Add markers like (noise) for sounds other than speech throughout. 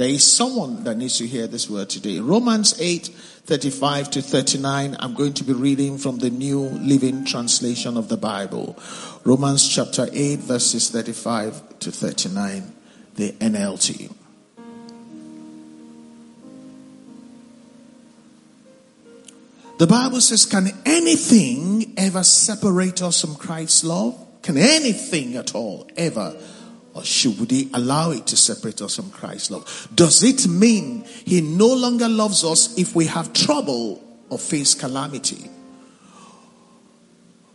There is someone that needs to hear this word today. Romans 8, 35 to 39. I'm going to be reading from the New Living Translation of the Bible. Romans chapter 8, verses 35 to 39, the NLT. The Bible says, Can anything ever separate us from Christ's love? Can anything at all ever or should we allow it to separate us from Christ's love? Does it mean he no longer loves us if we have trouble or face calamity?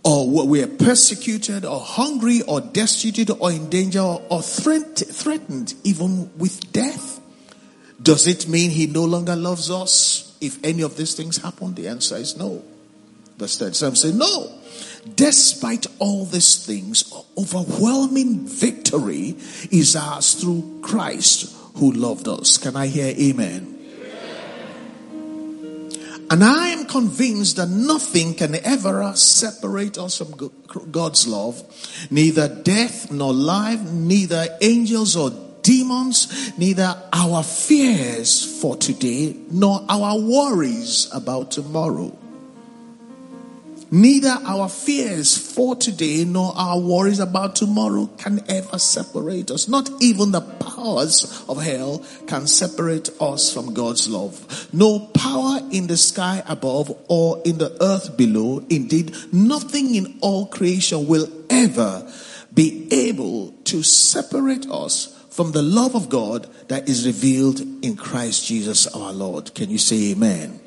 Or we are persecuted or hungry or destitute or in danger or threat, threatened even with death? Does it mean he no longer loves us if any of these things happen? The answer is no. Verse 37 say, no. Despite all these things, overwhelming victory is ours through Christ who loved us. Can I hear amen? And I am convinced that nothing can ever separate us from God's love. Neither death nor life, neither angels or demons, neither our fears for today nor our worries about tomorrow. Neither our fears for today nor our worries about tomorrow can ever separate us. Not even the powers of hell can separate us from God's love. No power in the sky above or in the earth below. Indeed, nothing in all creation will ever be able to separate us from the love of God that is revealed in Christ Jesus our Lord. Can you say amen?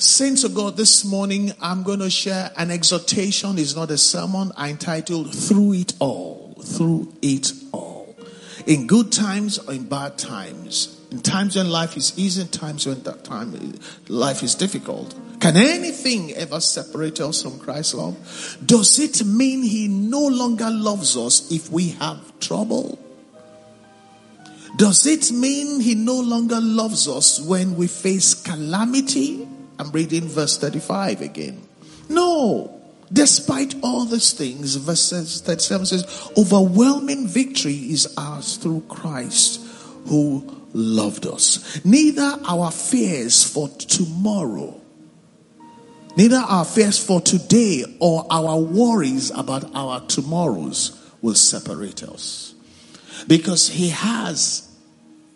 Saints of God, this morning I'm going to share an exhortation. It's not a sermon. I entitled Through It All. Through It All. In good times or in bad times. In times when life is easy, in times when that time life is difficult. Can anything ever separate us from Christ's love? Does it mean he no longer loves us if we have trouble? Does it mean he no longer loves us when we face calamity? I'm reading verse 35 again. No. Despite all these things, verse 37 says, overwhelming victory is ours through Christ who loved us. Neither our fears for tomorrow, neither our fears for today or our worries about our tomorrows will separate us. Because he has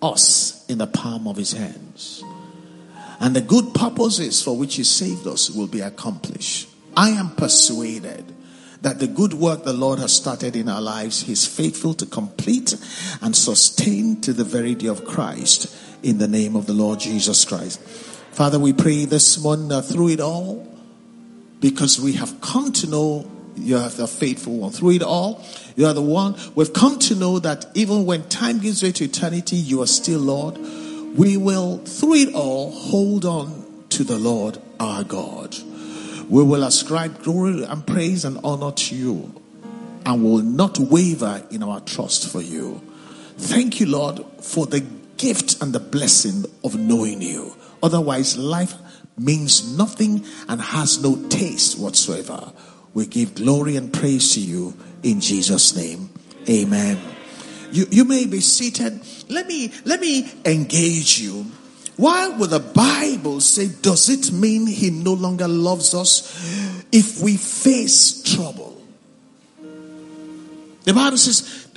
us in the palm of his hands and the good purposes for which He saved us will be accomplished. I am persuaded that the good work the Lord has started in our lives, He's faithful to complete and sustain to the very day of Christ in the name of the Lord Jesus Christ. Father, we pray this morning that through it all, because we have come to know you are the faithful one. Through it all, you are the one. We've come to know that even when time gives way to eternity, you are still Lord we will, through it all, hold on to the Lord our God. We will ascribe glory and praise and honor to you and will not waver in our trust for you. Thank you, Lord, for the gift and the blessing of knowing you. Otherwise, life means nothing and has no taste whatsoever. We give glory and praise to you in Jesus' name. Amen. You, you may be seated. Let me, let me engage you. Why would the Bible say, does it mean he no longer loves us if we face trouble? The Bible says,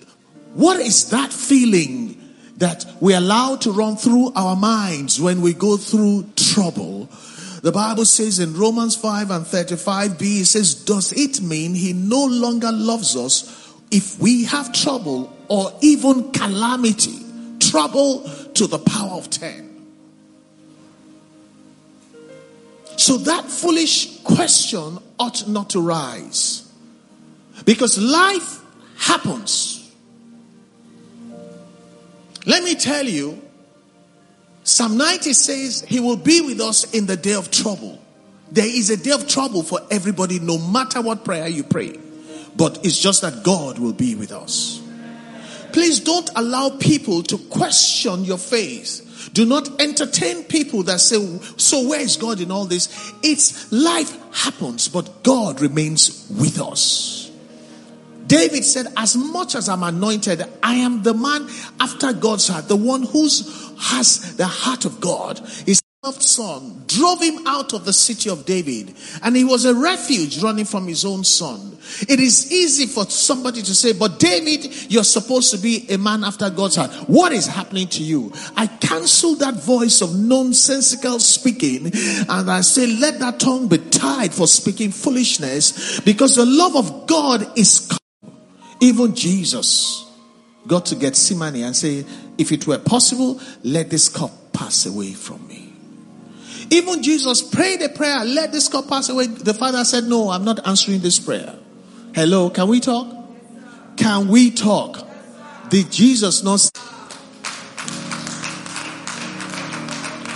what is that feeling that we allow to run through our minds when we go through trouble? The Bible says in Romans 5 and 35b, it says, does it mean he no longer loves us if we have trouble or even calamity, trouble to the power of 10. So that foolish question ought not to rise. Because life happens. Let me tell you, Psalm 90 says he will be with us in the day of trouble. There is a day of trouble for everybody, no matter what prayer you pray. But it's just that God will be with us. Please don't allow people to question your faith. Do not entertain people that say, So where is God in all this? It's life happens, but God remains with us. David said, As much as I'm anointed, I am the man after God's heart, the one who has the heart of God. His son drove him out of the city of David, and he was a refuge running from his own son. It is easy for somebody to say, But David, you're supposed to be a man after God's heart. What is happening to you? I cancel that voice of nonsensical speaking, and I say, Let that tongue be tied for speaking foolishness, because the love of God is even Jesus got to Gethsemane and say, If it were possible, let this cup pass away from me. Even Jesus prayed a prayer, let this cup pass away. The Father said, No, I'm not answering this prayer. Hello, can we talk? Can we talk? Did Jesus not?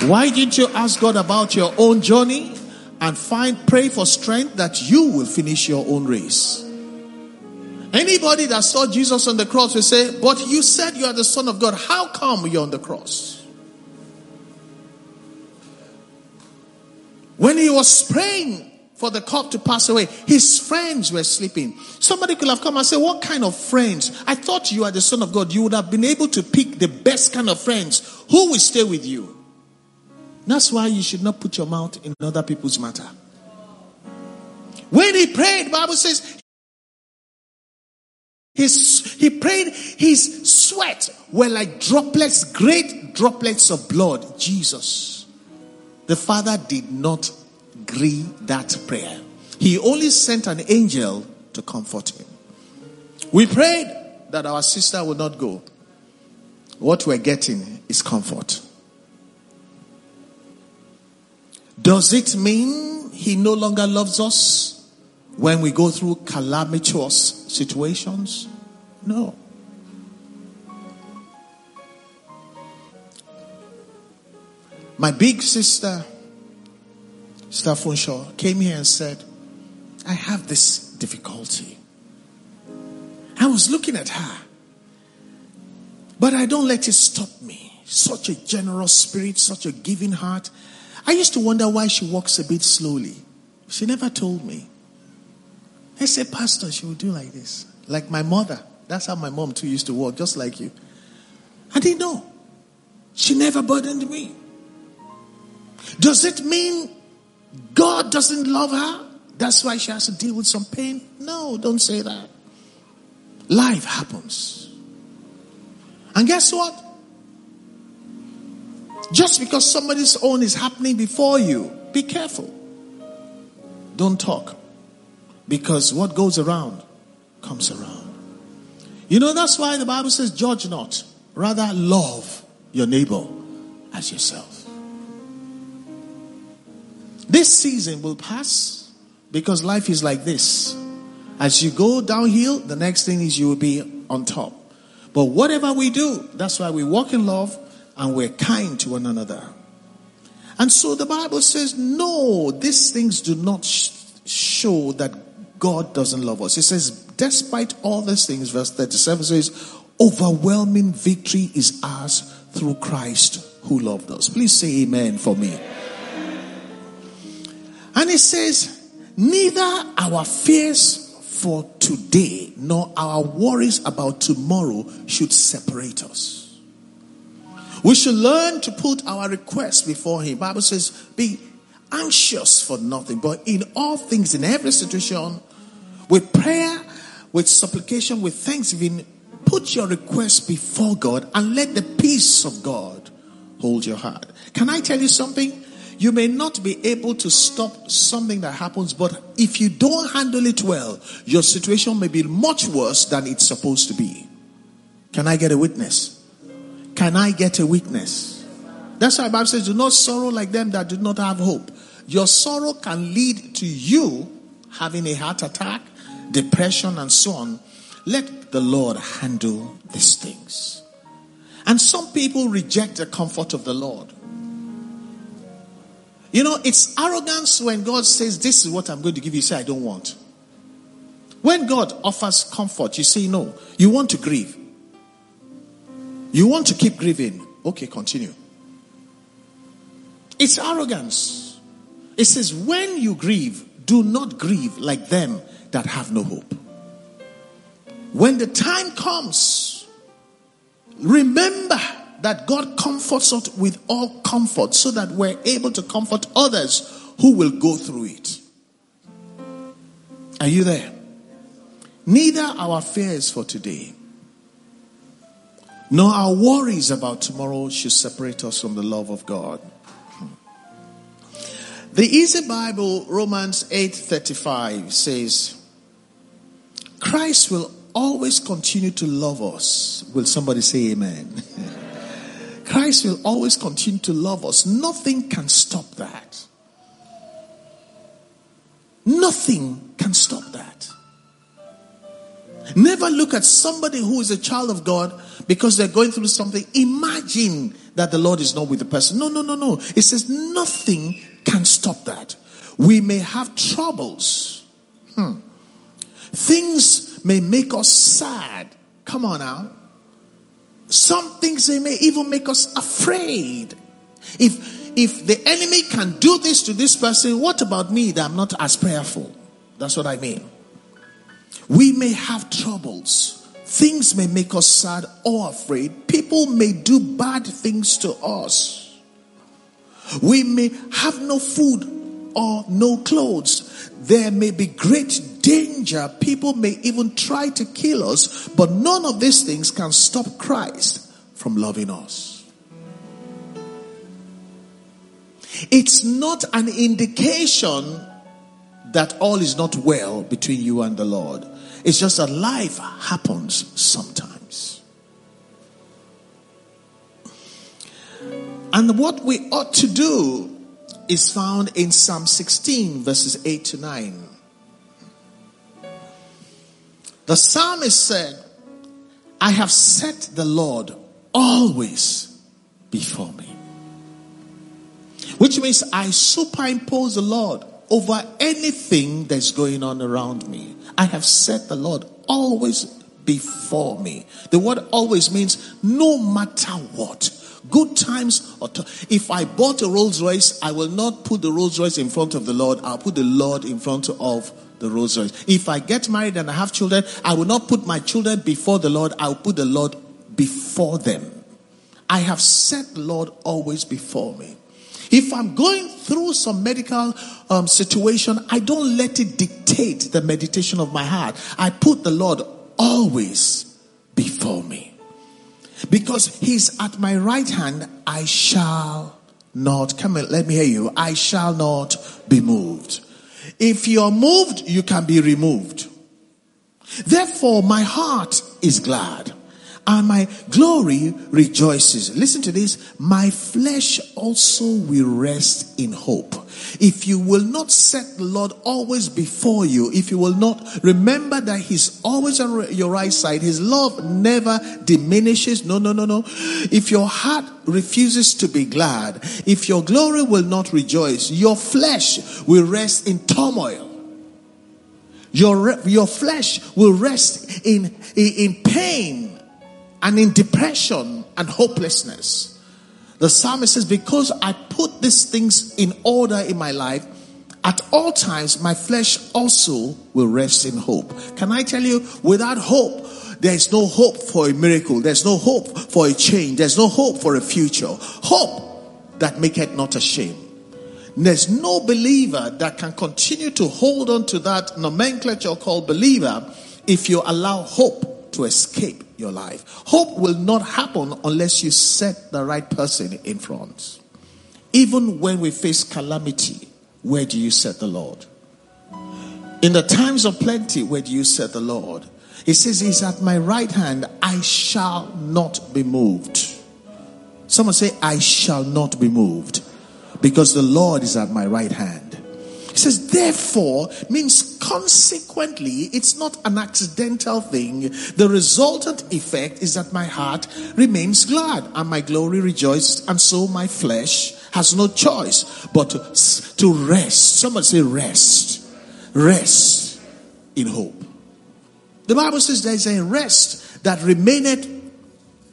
Why didn't you ask God about your own journey and find, pray for strength that you will finish your own race? Anybody that saw Jesus on the cross will say, But you said you are the Son of God. How come you're on the cross? When he was praying for the cup to pass away, his friends were sleeping. Somebody could have come and said, What kind of friends? I thought you are the Son of God. You would have been able to pick the best kind of friends. Who will stay with you? That's why you should not put your mouth in other people's matter. When he prayed, Bible says his, he prayed, his sweat were like droplets, great droplets of blood. Jesus. The Father did not agree that prayer. He only sent an angel to comfort him. We prayed that our sister would not go. What we're getting is comfort. Does it mean he no longer loves us? when we go through calamitous situations? No. My big sister, Stephen Shaw, came here and said, I have this difficulty. I was looking at her, but I don't let it stop me. Such a generous spirit, such a giving heart. I used to wonder why she walks a bit slowly. She never told me. I said, Pastor, she will do like this. Like my mother. That's how my mom too used to walk, just like you. I didn't know. She never burdened me. Does it mean God doesn't love her? That's why she has to deal with some pain? No, don't say that. Life happens. And guess what? Just because somebody's own is happening before you, be careful. Don't talk. Because what goes around comes around. You know, that's why the Bible says, judge not, rather love your neighbor as yourself. This season will pass because life is like this. As you go downhill, the next thing is you will be on top. But whatever we do, that's why we walk in love and we're kind to one another. And so the Bible says, no, these things do not show that God doesn't love us. It says, despite all these things, verse 37 says, overwhelming victory is ours through Christ who loved us. Please say amen for me. And it says, neither our fears for today nor our worries about tomorrow should separate us. We should learn to put our requests before Him. Bible says, be anxious for nothing, but in all things, in every situation, with prayer, with supplication, with thanksgiving, put your request before God and let the peace of God hold your heart. Can I tell you something? You may not be able to stop something that happens, but if you don't handle it well, your situation may be much worse than it's supposed to be. Can I get a witness? Can I get a witness? That's why the Bible says, do not sorrow like them that do not have hope. Your sorrow can lead to you having a heart attack, depression, and so on. Let the Lord handle these things. And some people reject the comfort of the Lord. You know, it's arrogance when God says, This is what I'm going to give you. you say, I don't want. When God offers comfort, you say, No. You want to grieve. You want to keep grieving. Okay, continue. It's arrogance. It says, When you grieve, do not grieve like them that have no hope. When the time comes, remember that God comforts us with all comfort so that we're able to comfort others who will go through it. Are you there? Neither our fears for today nor our worries about tomorrow should separate us from the love of God. The Easy Bible, Romans 8:35 says, Christ will always continue to love us. Will somebody say amen? (laughs) Christ will always continue to love us. Nothing can stop that. Nothing can stop that. Never look at somebody who is a child of God because they're going through something. Imagine that the Lord is not with the person. No, no, no, no. It says nothing can stop that. We may have troubles. Hmm. Things may make us sad. Come on now. Some things they may even make us afraid. If if the enemy can do this to this person, what about me that I'm not as prayerful? That's what I mean. We may have troubles. Things may make us sad or afraid. People may do bad things to us. We may have no food or no clothes. There may be great danger. People may even try to kill us, but none of these things can stop Christ from loving us. It's not an indication that all is not well between you and the Lord. It's just that life happens sometimes. And what we ought to do is found in Psalm 16, verses 8 to 9. The psalmist said, I have set the Lord always before me. Which means I superimpose the Lord over anything that's going on around me. I have set the Lord always before me. The word always means no matter what. Good times or t- if I bought a Rolls Royce, I will not put the Rolls Royce in front of the Lord. I'll put the Lord in front of the Rolls Royce. If I get married and I have children, I will not put my children before the Lord. I'll put the Lord before them. I have set the Lord always before me. If I'm going through some medical um, situation, I don't let it dictate the meditation of my heart. I put the Lord always before me. Because he's at my right hand, I shall not, come on, let me hear you. I shall not be moved. If you're moved, you can be removed. Therefore, my heart is glad and my glory rejoices. Listen to this. My flesh also will rest in hope. If you will not set the Lord always before you, if you will not remember that He's always on your right side, His love never diminishes. No, no, no, no. If your heart refuses to be glad, if your glory will not rejoice, your flesh will rest in turmoil. Your, your flesh will rest in, in, in pain and in depression and hopelessness. The psalmist says, Because I put these things in order in my life, at all times my flesh also will rest in hope. Can I tell you, without hope, there is no hope for a miracle. There's no hope for a change. There's no hope for a future. Hope that maketh not ashamed. There's no believer that can continue to hold on to that nomenclature called believer if you allow hope to escape your life. Hope will not happen unless you set the right person in front. Even when we face calamity, where do you set the Lord? In the times of plenty, where do you set the Lord? He says, He's at my right hand, I shall not be moved. Someone say, I shall not be moved because the Lord is at my right hand. Says, therefore, means consequently, it's not an accidental thing. The resultant effect is that my heart remains glad and my glory rejoices, and so my flesh has no choice but to, to rest. Somebody say, rest. Rest in hope. The Bible says there is a rest that remaineth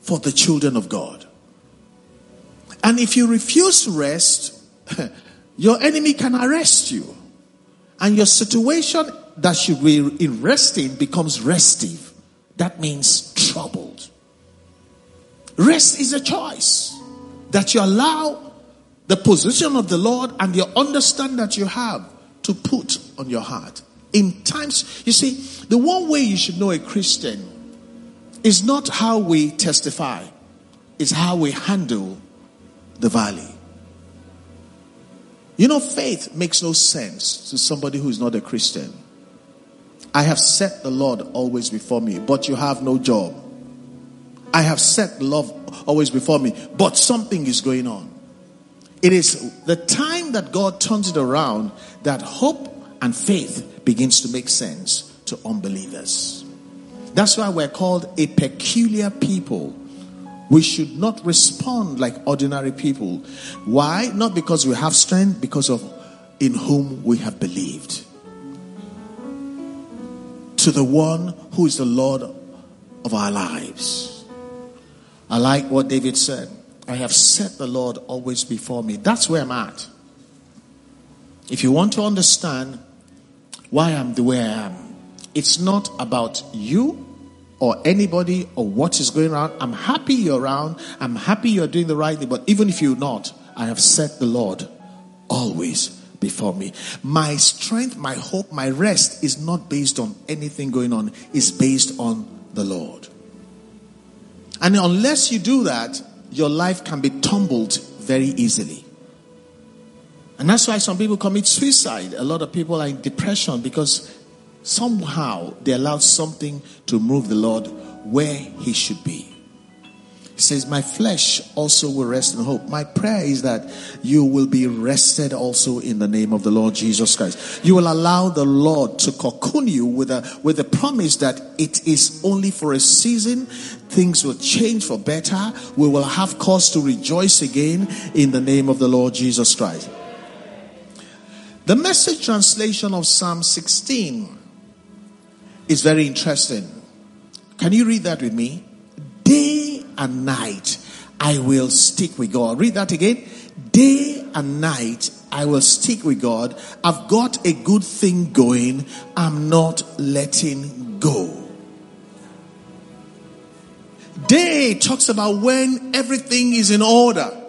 for the children of God. And if you refuse to rest, (laughs) your enemy can arrest you. And your situation that should be in resting becomes restive That means troubled. Rest is a choice that you allow the position of the Lord and your understand that you have to put on your heart. In times, you see, the one way you should know a Christian is not how we testify, it's how we handle the valley. You know, faith makes no sense to somebody who is not a Christian. I have set the Lord always before me, but you have no job. I have set love always before me, but something is going on. It is the time that God turns it around that hope and faith begins to make sense to unbelievers. That's why we're called a peculiar people. We should not respond like ordinary people. Why? Not because we have strength, because of in whom we have believed. To the one who is the Lord of our lives. I like what David said. I have set the Lord always before me. That's where I'm at. If you want to understand why I'm the way I am, it's not about you or anybody or what is going on. I'm happy you're around. I'm happy you're doing the right thing. But even if you're not, I have set the Lord always before me. My strength, my hope, my rest is not based on anything going on. It's based on the Lord. And unless you do that, your life can be tumbled very easily. And that's why some people commit suicide. A lot of people are in depression because somehow they allowed something to move the Lord where he should be. He says, My flesh also will rest in hope. My prayer is that you will be rested also in the name of the Lord Jesus Christ. You will allow the Lord to cocoon you with a, with a promise that it is only for a season. Things will change for better. We will have cause to rejoice again in the name of the Lord Jesus Christ. The message translation of Psalm 16 is very interesting. Can you read that with me? Day and night I will stick with God. Read that again. Day and night I will stick with God. I've got a good thing going. I'm not letting go. Day talks about when everything is in order.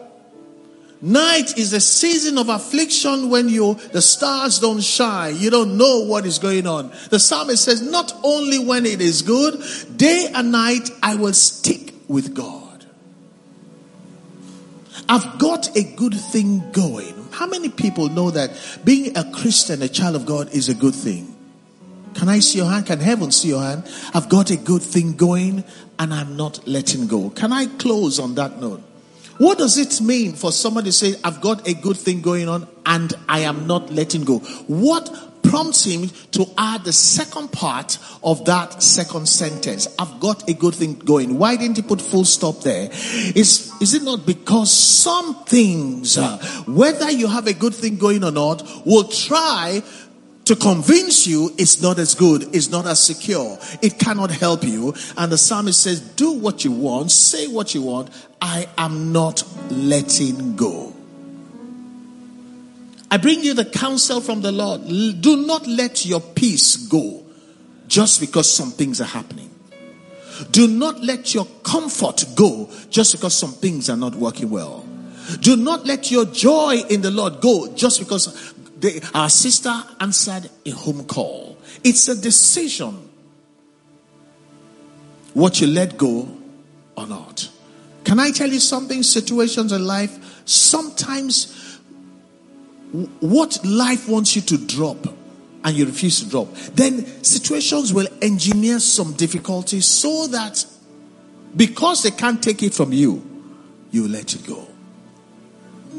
Night is a season of affliction when you, the stars don't shine. You don't know what is going on. The psalmist says, not only when it is good, day and night I will stick with God. I've got a good thing going. How many people know that being a Christian, a child of God is a good thing? Can I see your hand? Can heaven see your hand? I've got a good thing going and I'm not letting go. Can I close on that note? What does it mean for somebody to say, I've got a good thing going on and I am not letting go? What prompts him to add the second part of that second sentence? I've got a good thing going. Why didn't he put full stop there? Is, is it not because some things, uh, whether you have a good thing going or not, will try to convince you it's not as good, it's not as secure, it cannot help you. And the psalmist says, Do what you want, say what you want, I am not letting go. I bring you the counsel from the Lord. Do not let your peace go just because some things are happening. Do not let your comfort go just because some things are not working well. Do not let your joy in the Lord go just because they, our sister answered a home call. It's a decision what you let go or not. Can I tell you something? Situations in life, sometimes what life wants you to drop and you refuse to drop, then situations will engineer some difficulties so that because they can't take it from you, you let it go.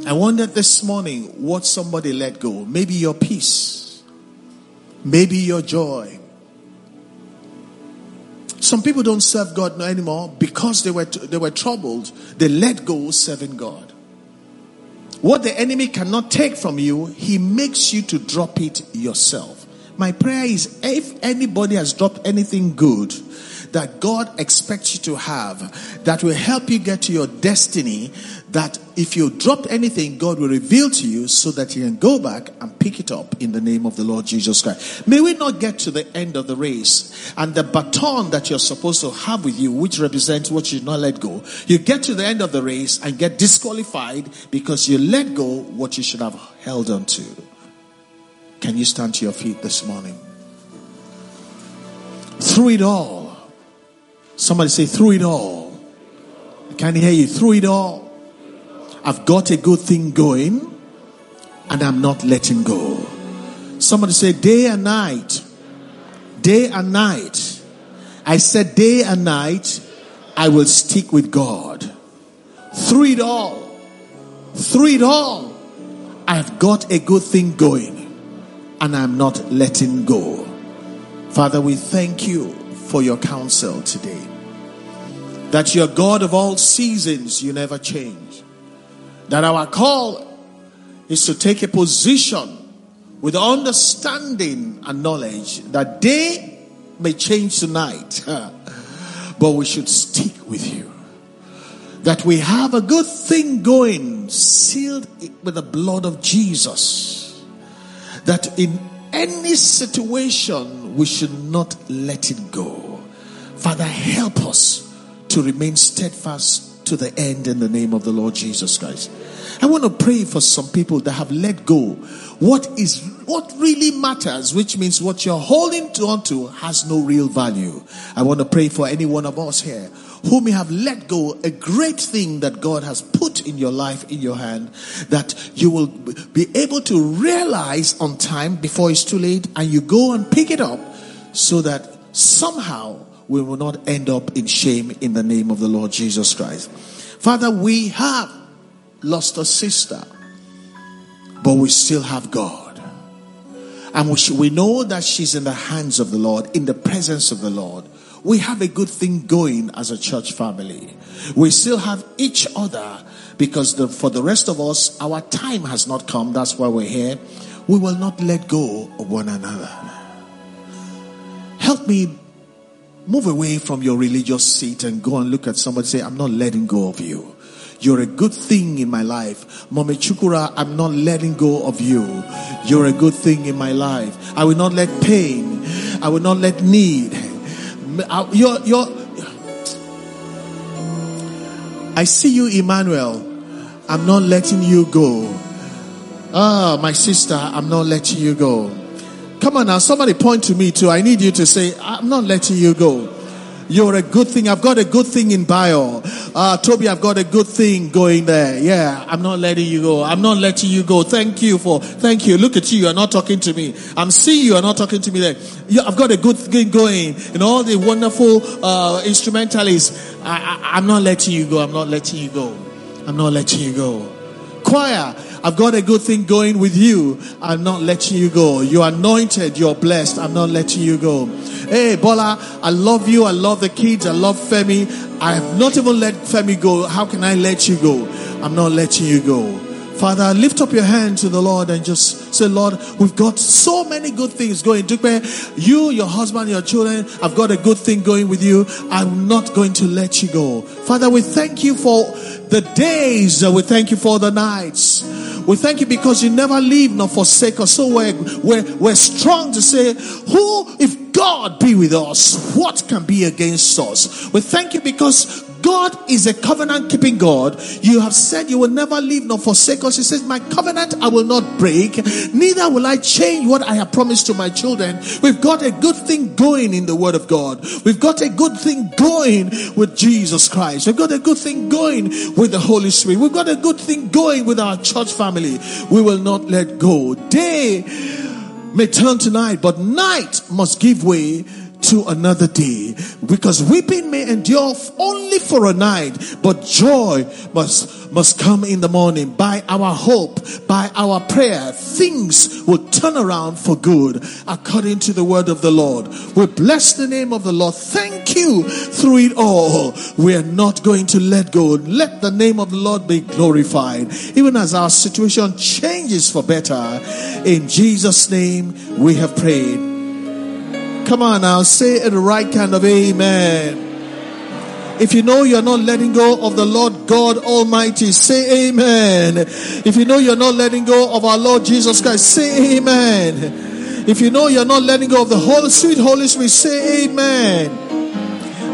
I wondered this morning what somebody let go. Maybe your peace, maybe your joy. Some people don't serve God anymore because they were they were troubled. They let go serving God. What the enemy cannot take from you, he makes you to drop it yourself. My prayer is if anybody has dropped anything good, that God expects you to have that will help you get to your destiny. That if you drop anything, God will reveal to you so that you can go back and pick it up in the name of the Lord Jesus Christ. May we not get to the end of the race and the baton that you're supposed to have with you, which represents what you should not let go. You get to the end of the race and get disqualified because you let go what you should have held on to. Can you stand to your feet this morning? Through it all. Somebody say, through it all. I Can you hear you? Through it all. I've got a good thing going and I'm not letting go. Somebody say, day and night. Day and night. I said, day and night, I will stick with God. Through it all. Through it all. I've got a good thing going and I'm not letting go. Father, we thank you for your counsel today. That you're God of all seasons, you never change. That our call is to take a position with understanding and knowledge that day may change tonight, (laughs) but we should stick with you. That we have a good thing going, sealed with the blood of Jesus. That in any situation, we should not let it go. Father, help us to remain steadfast to the end in the name of the Lord Jesus Christ. I want to pray for some people that have let go. What is what really matters, which means what you're holding on to has no real value. I want to pray for any one of us here who may have let go a great thing that God has put in your life, in your hand, that you will be able to realize on time before it's too late and you go and pick it up so that somehow we will not end up in shame in the name of the Lord Jesus Christ. Father, we have lost a sister, but we still have God. And we, we know that she's in the hands of the Lord, in the presence of the Lord we have a good thing going as a church family. We still have each other because the, for the rest of us, our time has not come. That's why we're here. We will not let go of one another. Help me move away from your religious seat and go and look at somebody say, I'm not letting go of you. You're a good thing in my life. Mommy Chukura, I'm not letting go of you. You're a good thing in my life. I will not let pain. I will not let need you're, you're, I see you, Emmanuel. I'm not letting you go. Ah, oh, my sister, I'm not letting you go. Come on now, somebody point to me too. I need you to say, I'm not letting you go. You're a good thing. I've got a good thing in bio. Uh, Toby, I've got a good thing going there. Yeah, I'm not letting you go. I'm not letting you go. Thank you for, thank you. Look at you. You're not talking to me. I'm seeing you. You're not talking to me there. Yeah, I've got a good thing going. And all the wonderful, uh, instrumentalists. I, I, I'm not letting you go. I'm not letting you go. I'm not letting you go. Choir, I've got a good thing going with you. I'm not letting you go. You're anointed. You're blessed. I'm not letting you go. Hey, Bola, I love you. I love the kids. I love Femi. I have not even let Femi go. How can I let you go? I'm not letting you go. Father, lift up your hand to the Lord and just say, Lord, we've got so many good things going. You, your husband, your children, I've got a good thing going with you. I'm not going to let you go. Father, we thank you for the days. We thank you for the nights. We thank you because you never leave nor forsake us. So we're, we're, we're strong to say, who, if God be with us, what can be against us? We thank you because God is a covenant keeping God. You have said you will never leave nor forsake us. He says, My covenant I will not break, neither will I change what I have promised to my children. We've got a good thing going in the Word of God. We've got a good thing going with Jesus Christ. We've got a good thing going with the Holy Spirit. We've got a good thing going with our church family. We will not let go. Day may turn to night, but night must give way to another day. Because weeping may endure only for a night but joy must must come in the morning. By our hope by our prayer things will turn around for good according to the word of the lord. We bless the name of the lord. Thank you through it all. We are not going to let go. Let the name of the lord be glorified. Even as our situation changes for better in jesus name we have prayed Come on now, say it the right kind of amen. If you know you're not letting go of the Lord God Almighty, say amen. If you know you're not letting go of our Lord Jesus Christ, say amen. If you know you're not letting go of the Holy Sweet Holy Spirit, say amen.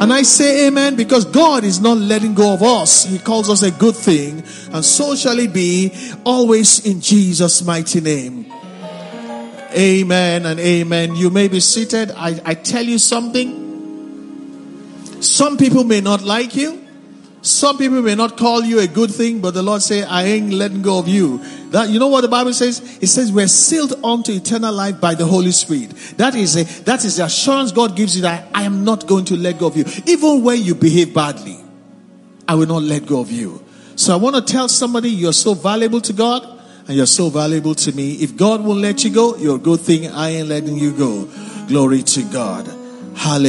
And I say amen because God is not letting go of us. He calls us a good thing. And so shall it be always in Jesus' mighty name. Amen and amen. You may be seated. I, I tell you something. Some people may not like you. Some people may not call you a good thing, but the Lord say, I ain't letting go of you. That, you know what the Bible says? It says we're sealed unto eternal life by the Holy Spirit. That is a, that is the assurance God gives you that I am not going to let go of you. Even when you behave badly, I will not let go of you. So I want to tell somebody you're so valuable to God and you're so valuable to me. If God won't let you go, you're a good thing. I ain't letting you go. Glory to God. Hallelujah.